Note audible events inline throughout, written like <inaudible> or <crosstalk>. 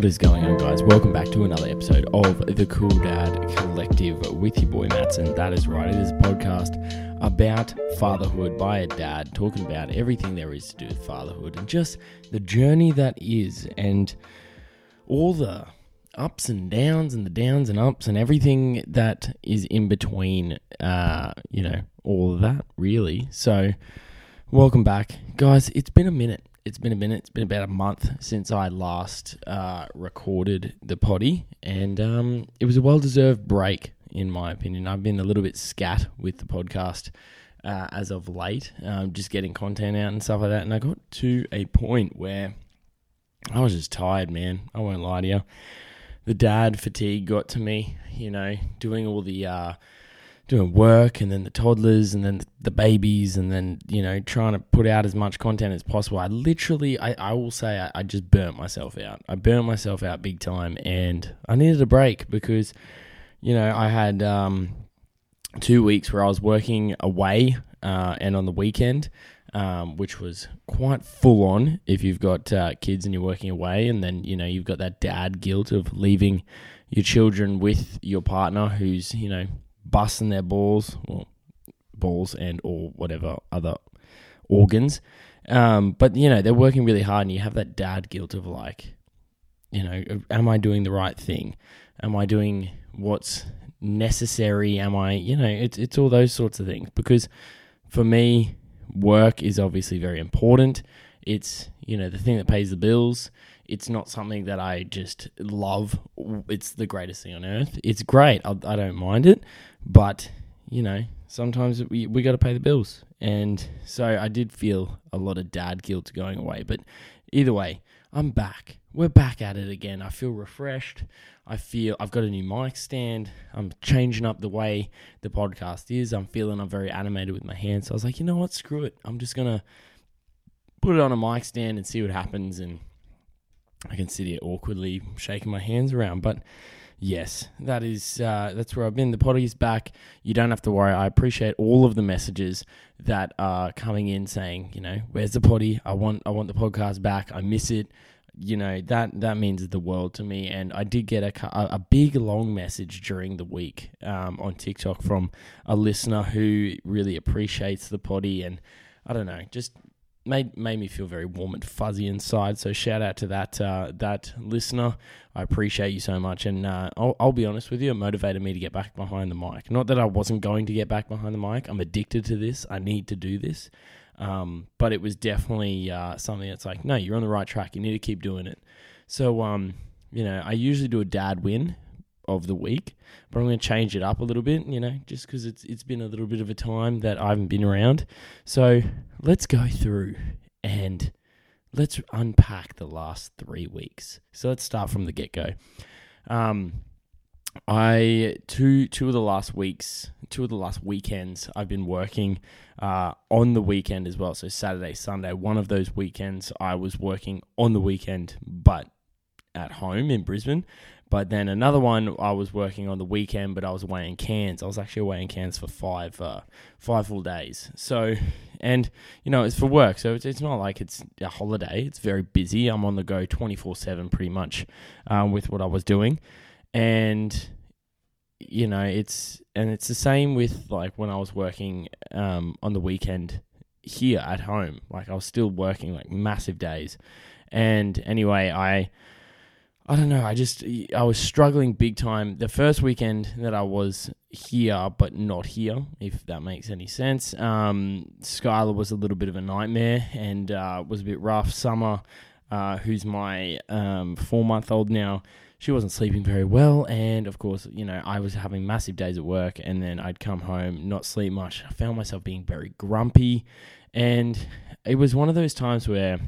What is going on, guys? Welcome back to another episode of the Cool Dad Collective with your boy Matson. That is right, it is a podcast about fatherhood by a dad, talking about everything there is to do with fatherhood and just the journey that is, and all the ups and downs, and the downs and ups, and everything that is in between, uh, you know, all of that, really. So, welcome back, guys. It's been a minute it's been a minute. It's been about a month since I last uh, recorded the potty, and um, it was a well deserved break, in my opinion. I've been a little bit scat with the podcast uh, as of late, um, just getting content out and stuff like that. And I got to a point where I was just tired, man. I won't lie to you. The dad fatigue got to me, you know, doing all the. Uh, doing work and then the toddlers and then the babies and then you know trying to put out as much content as possible. I literally i, I will say I, I just burnt myself out. I burnt myself out big time and i needed a break because you know i had um, two weeks where i was working away uh, and on the weekend um, which was quite full on if you've got uh, kids and you're working away and then you know you've got that dad guilt of leaving your children with your partner who's you know busting their balls, well, balls and or whatever other organs. Um, but you know they're working really hard, and you have that dad guilt of like, you know, am I doing the right thing? Am I doing what's necessary? Am I, you know, it's it's all those sorts of things. Because for me, work is obviously very important. It's you know the thing that pays the bills. It's not something that I just love. It's the greatest thing on earth. It's great. I, I don't mind it, but you know sometimes we we got to pay the bills, and so I did feel a lot of dad guilt going away. But either way, I'm back. We're back at it again. I feel refreshed. I feel I've got a new mic stand. I'm changing up the way the podcast is. I'm feeling I'm very animated with my hands. So I was like, you know what? Screw it. I'm just gonna put it on a mic stand and see what happens. And I can sit here awkwardly shaking my hands around. But yes, that is uh, that's where I've been. The potty is back. You don't have to worry. I appreciate all of the messages that are coming in saying, you know, where's the potty? I want I want the podcast back. I miss it. You know that that means the world to me. And I did get a a, big long message during the week um, on TikTok from a listener who really appreciates the potty and. I don't know, just made made me feel very warm and fuzzy inside. So shout out to that uh, that listener. I appreciate you so much, and uh, I'll, I'll be honest with you, it motivated me to get back behind the mic. Not that I wasn't going to get back behind the mic. I'm addicted to this. I need to do this. Um, but it was definitely uh, something that's like, no, you're on the right track. You need to keep doing it. So, um, you know, I usually do a dad win of the week, but I'm going to change it up a little bit, you know, just because it's it's been a little bit of a time that I haven't been around. So let's go through and let's unpack the last three weeks. So let's start from the get go. Um, I two two of the last weeks, two of the last weekends, I've been working uh, on the weekend as well. So Saturday, Sunday, one of those weekends, I was working on the weekend, but at home in Brisbane. But then another one, I was working on the weekend, but I was away in Cairns. I was actually away in Cairns for five, uh, five full days. So, and you know, it's for work, so it's, it's not like it's a holiday. It's very busy. I'm on the go 24 seven, pretty much, um, with what I was doing, and you know, it's and it's the same with like when I was working um, on the weekend here at home. Like I was still working like massive days, and anyway, I I don't know. I just I was struggling big time. The first weekend that I was here, but not here, if that makes any sense. Um, Skylar was a little bit of a nightmare and uh, was a bit rough. Summer, uh, who's my um, four month old now, she wasn't sleeping very well, and of course, you know, I was having massive days at work, and then I'd come home, not sleep much. I found myself being very grumpy, and it was one of those times where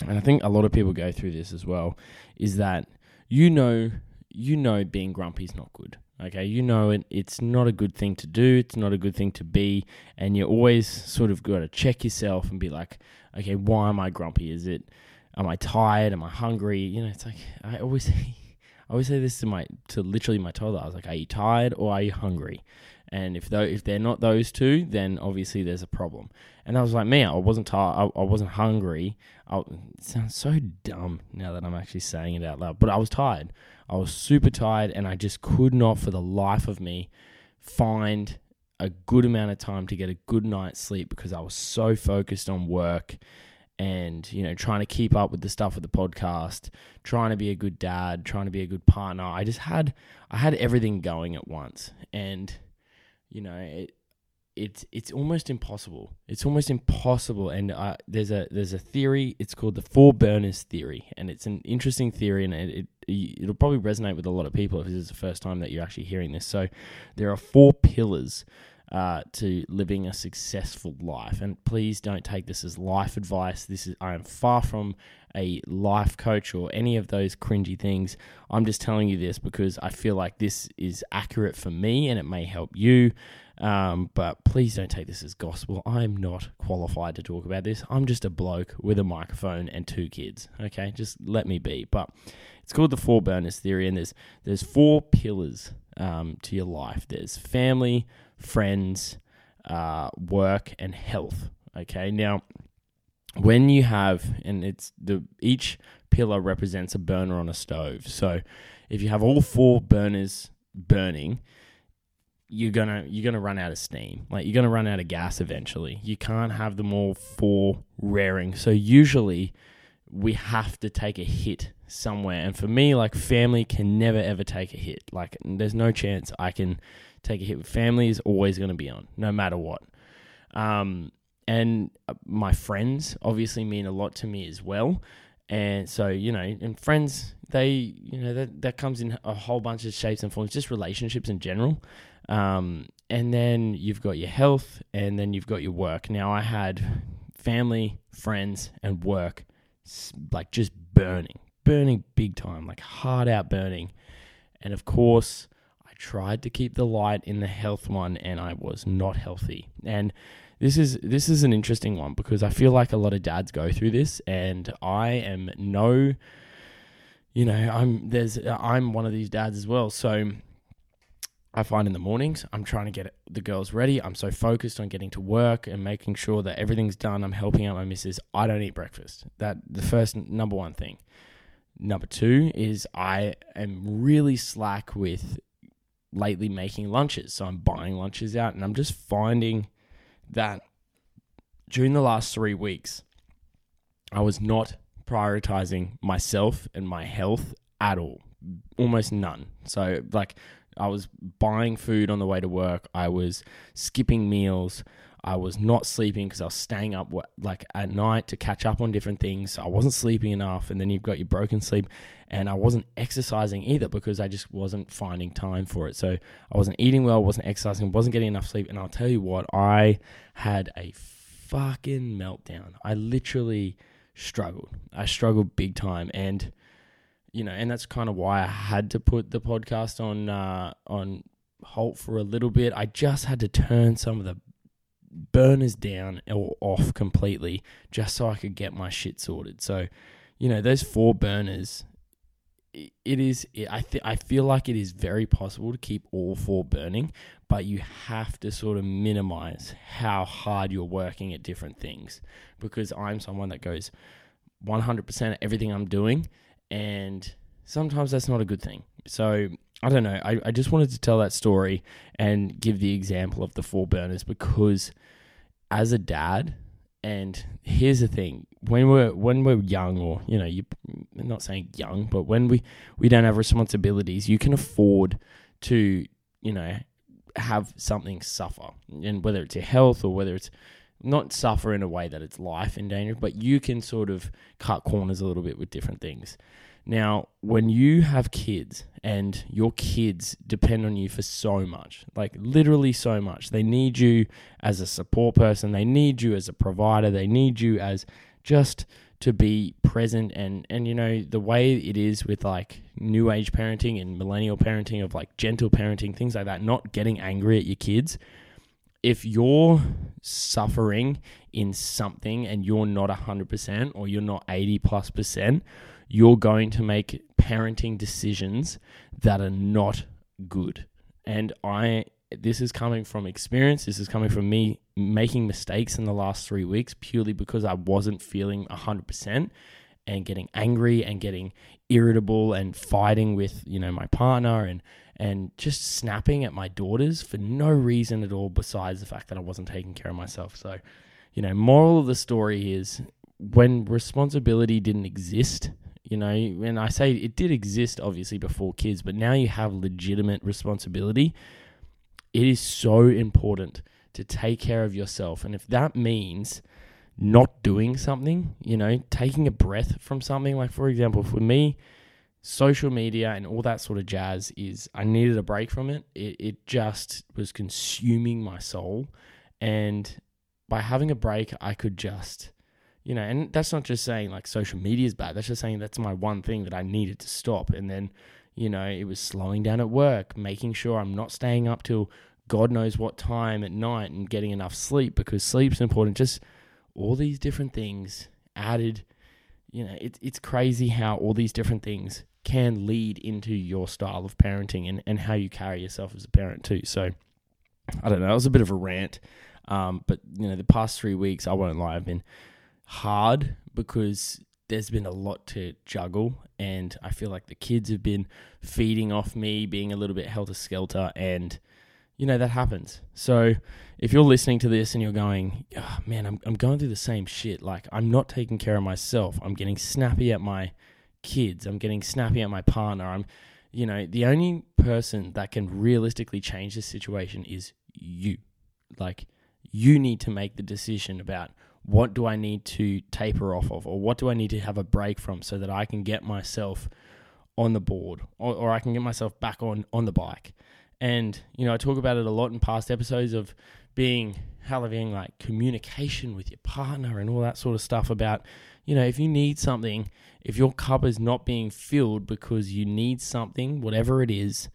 and I think a lot of people go through this as well, is that you know you know being grumpy is not good. Okay, you know it, it's not a good thing to do. It's not a good thing to be, and you always sort of got to check yourself and be like, okay, why am I grumpy? Is it, am I tired? Am I hungry? You know, it's like I always <laughs> I always say this to my to literally my toddler. I was like, are you tired or are you hungry? And if though if they're not those two, then obviously there's a problem. And I was like, me, I wasn't tired. I, I wasn't hungry. I, it sounds so dumb now that I'm actually saying it out loud, but I was tired. I was super tired, and I just could not, for the life of me, find a good amount of time to get a good night's sleep because I was so focused on work and you know trying to keep up with the stuff with the podcast trying to be a good dad trying to be a good partner i just had i had everything going at once and you know it, it's it's almost impossible it's almost impossible and uh, there's a there's a theory it's called the four burners theory and it's an interesting theory and it, it it'll probably resonate with a lot of people if this is the first time that you're actually hearing this so there are four pillars uh, to living a successful life. And please don't take this as life advice. This is I am far from a life coach or any of those cringy things. I'm just telling you this because I feel like this is accurate for me and it may help you. Um, but please don't take this as gospel. I'm not qualified to talk about this. I'm just a bloke with a microphone and two kids. Okay, just let me be. But it's called the four burners theory, and there's there's four pillars um, to your life. There's family, friends, uh, work, and health. Okay, now when you have, and it's the each pillar represents a burner on a stove. So if you have all four burners burning, you're gonna you're gonna run out of steam. Like you're gonna run out of gas eventually. You can't have them all four raring. So usually we have to take a hit somewhere. And for me, like family can never ever take a hit. Like there's no chance I can take a hit. Family is always to be on, no matter what. Um, and uh, my friends obviously mean a lot to me as well. And so, you know, and friends, they, you know, that, that comes in a whole bunch of shapes and forms, just relationships in general. Um, and then you've got your health and then you've got your work. Now, I had family, friends, and work like just burning, burning big time, like hard out burning. And of course, tried to keep the light in the health one and I was not healthy. And this is this is an interesting one because I feel like a lot of dads go through this and I am no you know, I'm there's I'm one of these dads as well. So I find in the mornings, I'm trying to get the girls ready. I'm so focused on getting to work and making sure that everything's done. I'm helping out my missus. I don't eat breakfast. That the first number one thing. Number two is I am really slack with lately making lunches. So I'm buying lunches out and I'm just finding that during the last three weeks, I was not prioritizing myself and my health at all. Almost none. So, like, I was buying food on the way to work, I was skipping meals. I was not sleeping because I was staying up like at night to catch up on different things. I wasn't sleeping enough, and then you've got your broken sleep, and I wasn't exercising either because I just wasn't finding time for it. So I wasn't eating well, wasn't exercising, wasn't getting enough sleep, and I'll tell you what, I had a fucking meltdown. I literally struggled. I struggled big time, and you know, and that's kind of why I had to put the podcast on uh, on halt for a little bit. I just had to turn some of the burners down or off completely just so I could get my shit sorted. So, you know, those four burners, it is, I, th- I feel like it is very possible to keep all four burning, but you have to sort of minimize how hard you're working at different things because I'm someone that goes 100% everything I'm doing, and sometimes that's not a good thing. So, I don't know. I, I just wanted to tell that story and give the example of the four burners because as a dad, and here's the thing: when we're when we're young, or you know, you I'm not saying young, but when we we don't have responsibilities, you can afford to you know have something suffer, and whether it's your health or whether it's not suffer in a way that it's life in danger, but you can sort of cut corners a little bit with different things. Now, when you have kids and your kids depend on you for so much, like literally so much, they need you as a support person, they need you as a provider, they need you as just to be present and and you know the way it is with like new age parenting and millennial parenting of like gentle parenting things like that not getting angry at your kids if you're suffering in something and you're not 100% or you're not 80 plus percent you're going to make parenting decisions that are not good. And I this is coming from experience. This is coming from me making mistakes in the last three weeks purely because I wasn't feeling 100% and getting angry and getting irritable and fighting with, you know, my partner and and just snapping at my daughters for no reason at all besides the fact that I wasn't taking care of myself. So, you know, moral of the story is when responsibility didn't exist, you know, and I say it did exist obviously before kids, but now you have legitimate responsibility. It is so important to take care of yourself. And if that means not doing something, you know, taking a breath from something. Like, for example, for me, social media and all that sort of jazz is I needed a break from it. It, it just was consuming my soul. And by having a break, I could just, you know, and that's not just saying like social media is bad. That's just saying that's my one thing that I needed to stop. And then, you know, it was slowing down at work, making sure I'm not staying up till God knows what time at night and getting enough sleep because sleep's important. Just all these different things added. You know, it's it's crazy how all these different things can lead into your style of parenting and, and how you carry yourself as a parent too. So I don't know, it was a bit of a rant. Um, but you know, the past three weeks, I won't lie, I've been hard because there's been a lot to juggle and I feel like the kids have been feeding off me, being a little bit helter skelter and you know, that happens. So if you're listening to this and you're going, oh, man, I'm, I'm going through the same shit. Like, I'm not taking care of myself. I'm getting snappy at my kids. I'm getting snappy at my partner. I'm, you know, the only person that can realistically change this situation is you. Like, you need to make the decision about what do I need to taper off of or what do I need to have a break from so that I can get myself on the board or, or I can get myself back on, on the bike. And, you know, I talk about it a lot in past episodes of being having like communication with your partner and all that sort of stuff about, you know, if you need something, if your cup is not being filled because you need something, whatever it is,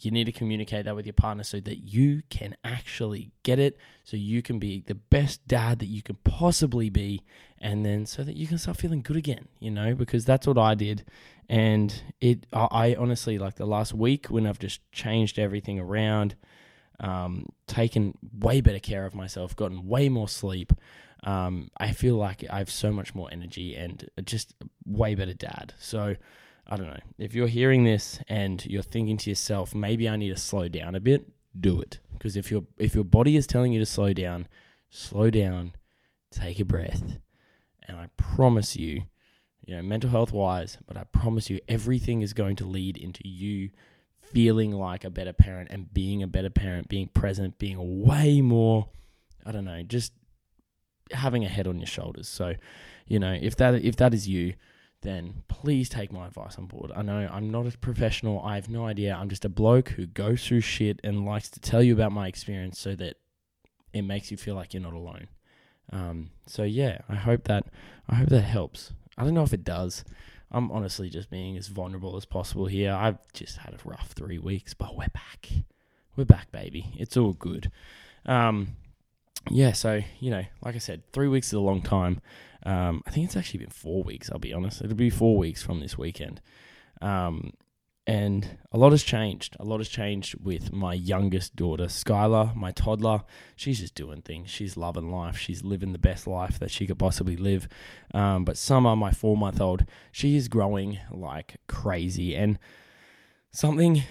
you need to communicate that with your partner so that you can actually get it, so you can be the best dad that you can possibly be, and then so that you can start feeling good again, you know, because that's what I did. And it, I honestly, like the last week when I've just changed everything around, um, taken way better care of myself, gotten way more sleep. Um, I feel like I have so much more energy and just way better dad. So, I don't know. If you're hearing this and you're thinking to yourself, maybe I need to slow down a bit, do it. Because if your if your body is telling you to slow down, slow down, take a breath, and I promise you, you know, mental health wise, but I promise you, everything is going to lead into you feeling like a better parent and being a better parent, being present, being way more, I don't know, just having a head on your shoulders. So, you know, if that if that is you then please take my advice on board. I know I'm not a professional. I have no idea. I'm just a bloke who goes through shit and likes to tell you about my experience so that it makes you feel like you're not alone. Um, so yeah, I hope that I hope that helps. I don't know if it does. I'm honestly just being as vulnerable as possible here. I've just had a rough three weeks, but we're back. We're back, baby. It's all good. Um, yeah, so you know, like I said, three weeks is a long time. Um, I think it's actually been four weeks. I'll be honest; it'll be four weeks from this weekend. Um, and a lot has changed. A lot has changed with my youngest daughter, Skylar, my toddler. She's just doing things. She's loving life. She's living the best life that she could possibly live. Um, but Summer, my four month old, she is growing like crazy. And something,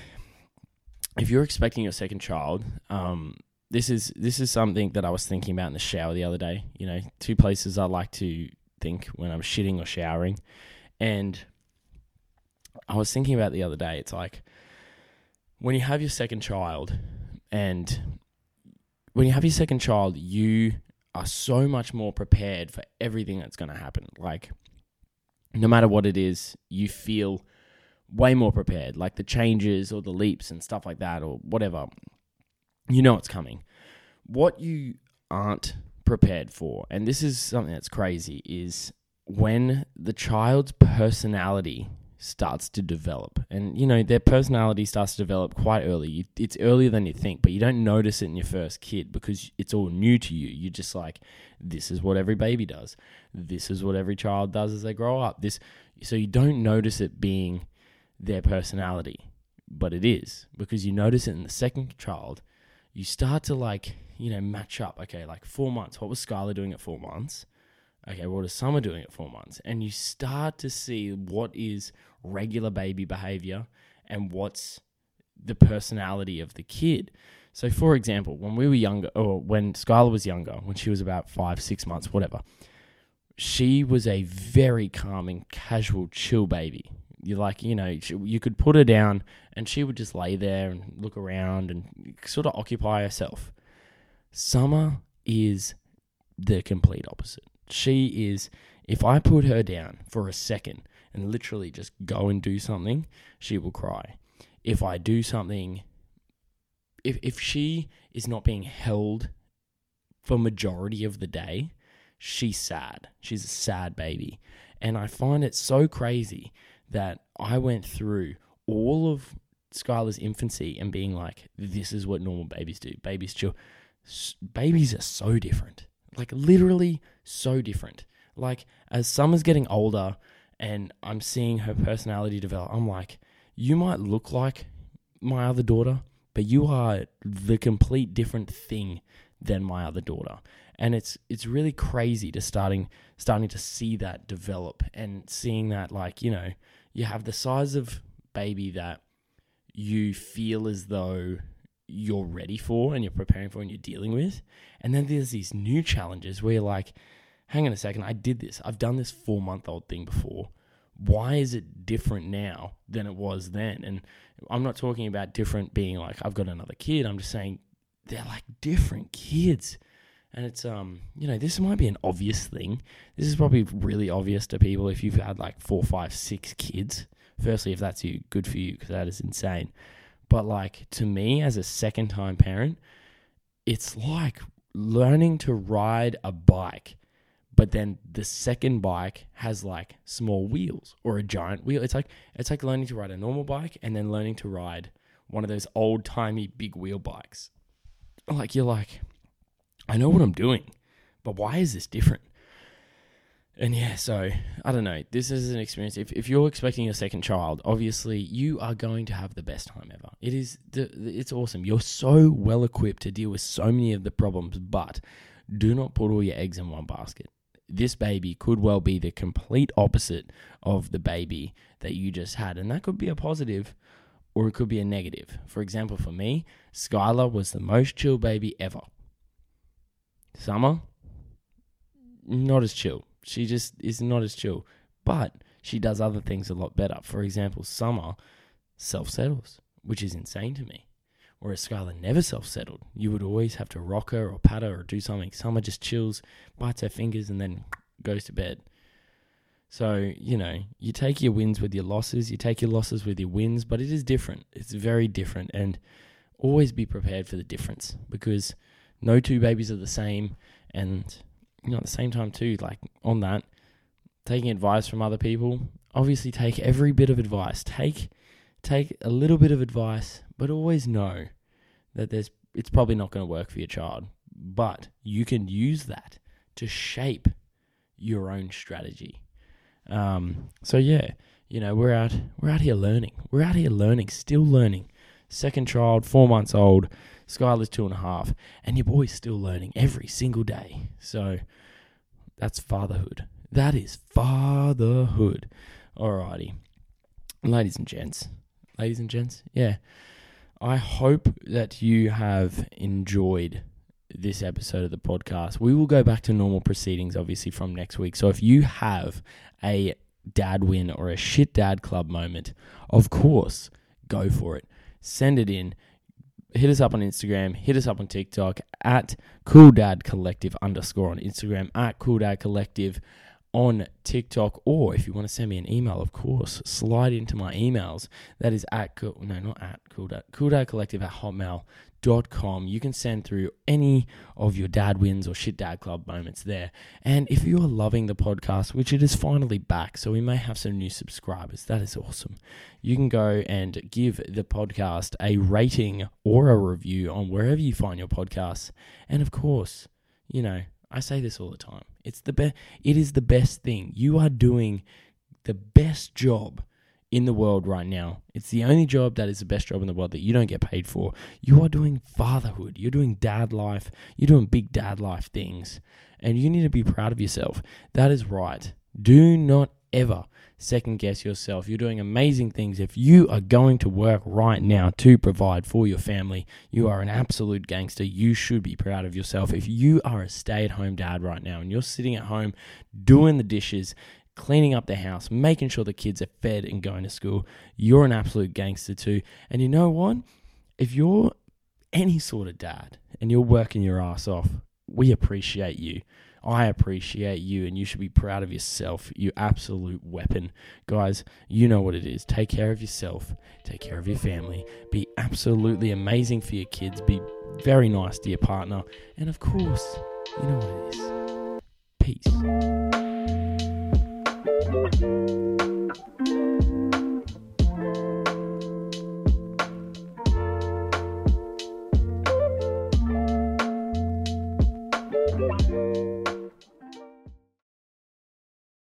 if you're expecting your second child, um, this is this is something that I was thinking about in the shower the other day. You know, two places I like to think when I'm shitting or showering, and I was thinking about the other day. It's like when you have your second child, and when you have your second child, you are so much more prepared for everything that's going to happen. Like, no matter what it is, you feel way more prepared. Like the changes or the leaps and stuff like that, or whatever you know it's coming. What you aren't prepared for, and this is something that's crazy, is when the child's personality starts to develop. And, you know, their personality starts to develop quite early. It's earlier than you think, but you don't notice it in your first kid because it's all new to you. You're just like, this is what every baby does. This is what every child does as they grow up. This, so you don't notice it being their personality, but it is because you notice it in the second child you start to like, you know, match up. Okay, like four months. What was Skylar doing at four months? Okay, what is Summer doing at four months? And you start to see what is regular baby behavior and what's the personality of the kid. So, for example, when we were younger, or when Skylar was younger, when she was about five, six months, whatever, she was a very calming, casual, chill baby. You like, you know, you could put her down and she would just lay there and look around and sort of occupy herself. Summer is the complete opposite. She is, if I put her down for a second and literally just go and do something, she will cry. If I do something, if, if she is not being held for majority of the day, she's sad. She's a sad baby. And I find it so crazy that I went through all of Skylar's infancy and being like, this is what normal babies do. Babies chill. Babies are so different. Like, literally so different. Like, as Summer's getting older and I'm seeing her personality develop, I'm like, you might look like my other daughter, but you are the complete different thing than my other daughter and it's it's really crazy to starting starting to see that develop and seeing that like you know you have the size of baby that you feel as though you're ready for and you're preparing for and you're dealing with. And then there's these new challenges where you're like hang on a second i did this. I've done this four month old thing before. Why is it different now than it was then? And i'm not talking about different being like i've got another kid. I'm just saying they're like different kids and it's um you know this might be an obvious thing. This is probably really obvious to people if you've had like four five six kids. Firstly if that's you good for you because that is insane. But like to me as a second time parent it's like learning to ride a bike but then the second bike has like small wheels or a giant wheel. It's like it's like learning to ride a normal bike and then learning to ride one of those old timey big wheel bikes. Like you're like I know what I'm doing, but why is this different? And yeah, so I don't know. This is an experience. If, if you're expecting a second child, obviously you are going to have the best time ever. It is the, it's awesome. You're so well equipped to deal with so many of the problems, but do not put all your eggs in one basket. This baby could well be the complete opposite of the baby that you just had, and that could be a positive or it could be a negative. For example, for me, Skylar was the most chill baby ever. Summer, not as chill. She just is not as chill. But she does other things a lot better. For example, Summer self settles, which is insane to me. Whereas Skylar never self settled. You would always have to rock her or pat her or do something. Summer just chills, bites her fingers, and then goes to bed. So, you know, you take your wins with your losses, you take your losses with your wins, but it is different. It's very different. And always be prepared for the difference because no two babies are the same. And, you know, at the same time, too, like on that, taking advice from other people, obviously take every bit of advice. Take take a little bit of advice, but always know that there's it's probably not going to work for your child. But you can use that to shape your own strategy. Um, so yeah, you know, we're out we're out here learning. We're out here learning, still learning. Second child, four months old, Skylar's two and a half, and your boy's still learning every single day. So that's fatherhood. That is fatherhood. Alrighty. Ladies and gents. Ladies and gents, yeah. I hope that you have enjoyed this episode of the podcast. We will go back to normal proceedings, obviously, from next week. So if you have a dad win or a shit dad club moment, of course, go for it. Send it in hit us up on Instagram, hit us up on TikTok at Cool Dad Collective underscore on Instagram, at Cool Dad Collective on TikTok, or if you want to send me an email, of course, slide into my emails. That is at no, not at Cool Dad, Cool Dad Collective at Hotmail com. You can send through any of your dad wins or shit dad club moments there. And if you are loving the podcast, which it is finally back, so we may have some new subscribers, that is awesome. You can go and give the podcast a rating or a review on wherever you find your podcasts. And of course, you know, I say this all the time. It's the best it is the best thing. You are doing the best job in the world right now. It's the only job that is the best job in the world that you don't get paid for. You are doing fatherhood. You're doing dad life. You're doing big dad life things. And you need to be proud of yourself. That is right. Do not ever second guess yourself. You're doing amazing things. If you are going to work right now to provide for your family, you are an absolute gangster. You should be proud of yourself. If you are a stay at home dad right now and you're sitting at home doing the dishes, cleaning up the house, making sure the kids are fed and going to school, you're an absolute gangster too. And you know what? If you're any sort of dad and you're working your ass off, we appreciate you. I appreciate you and you should be proud of yourself, you absolute weapon. Guys, you know what it is. Take care of yourself, take care of your family, be absolutely amazing for your kids, be very nice to your partner, and of course, you know what it is. Peace. Música